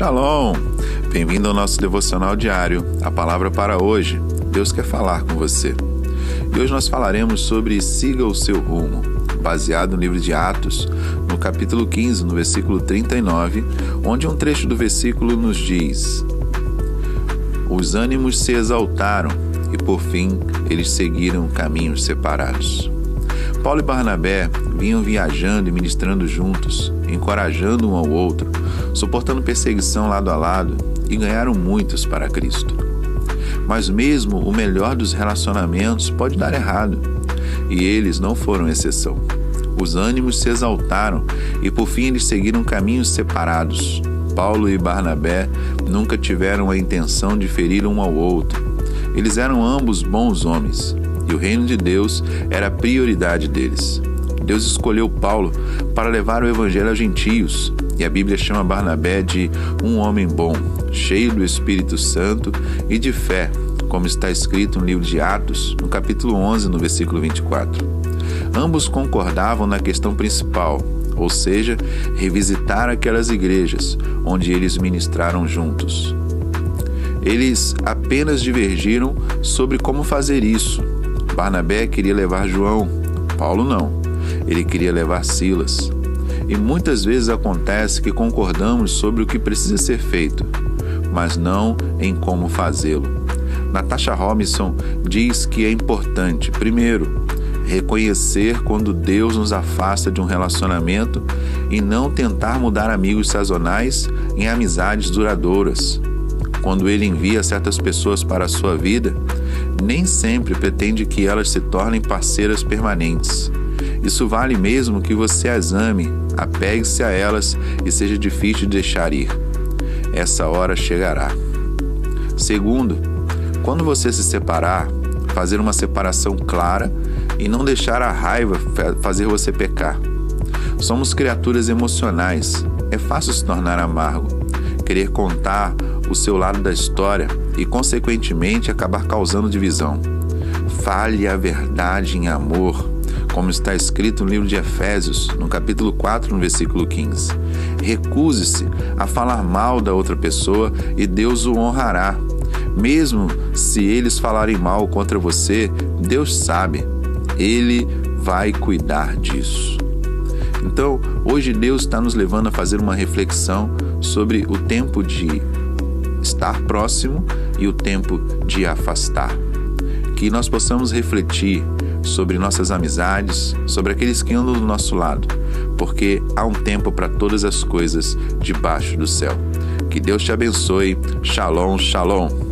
Shalom! Bem-vindo ao nosso devocional diário, a palavra para hoje. Deus quer falar com você. E hoje nós falaremos sobre Siga o seu rumo, baseado no livro de Atos, no capítulo 15, no versículo 39, onde um trecho do versículo nos diz: Os ânimos se exaltaram e por fim eles seguiram caminhos separados. Paulo e Barnabé vinham viajando e ministrando juntos, encorajando um ao outro, suportando perseguição lado a lado e ganharam muitos para Cristo. Mas mesmo o melhor dos relacionamentos pode dar errado, e eles não foram exceção. Os ânimos se exaltaram e por fim eles seguiram caminhos separados. Paulo e Barnabé nunca tiveram a intenção de ferir um ao outro. Eles eram ambos bons homens, e o reino de Deus era a prioridade deles. Deus escolheu Paulo para levar o evangelho aos gentios, e a Bíblia chama Barnabé de um homem bom, cheio do Espírito Santo e de fé, como está escrito no livro de Atos, no capítulo 11, no versículo 24. Ambos concordavam na questão principal, ou seja, revisitar aquelas igrejas onde eles ministraram juntos. Eles apenas divergiram sobre como fazer isso, Barnabé queria levar João, Paulo não. Ele queria levar Silas. E muitas vezes acontece que concordamos sobre o que precisa ser feito, mas não em como fazê-lo. Natasha Robinson diz que é importante, primeiro, reconhecer quando Deus nos afasta de um relacionamento e não tentar mudar amigos sazonais em amizades duradouras. Quando Ele envia certas pessoas para a sua vida, nem sempre pretende que elas se tornem parceiras permanentes. Isso vale mesmo que você as ame, apegue-se a elas e seja difícil de deixar ir. Essa hora chegará. Segundo, quando você se separar, fazer uma separação clara e não deixar a raiva fazer você pecar. Somos criaturas emocionais. É fácil se tornar amargo, querer contar o seu lado da história e, consequentemente, acabar causando divisão. Fale a verdade em amor, como está escrito no livro de Efésios, no capítulo 4, no versículo 15. Recuse-se a falar mal da outra pessoa e Deus o honrará. Mesmo se eles falarem mal contra você, Deus sabe, Ele vai cuidar disso. Então, hoje Deus está nos levando a fazer uma reflexão sobre o tempo de estar próximo e o tempo de afastar. Que nós possamos refletir sobre nossas amizades, sobre aqueles que andam do nosso lado, porque há um tempo para todas as coisas debaixo do céu. Que Deus te abençoe. Shalom, shalom.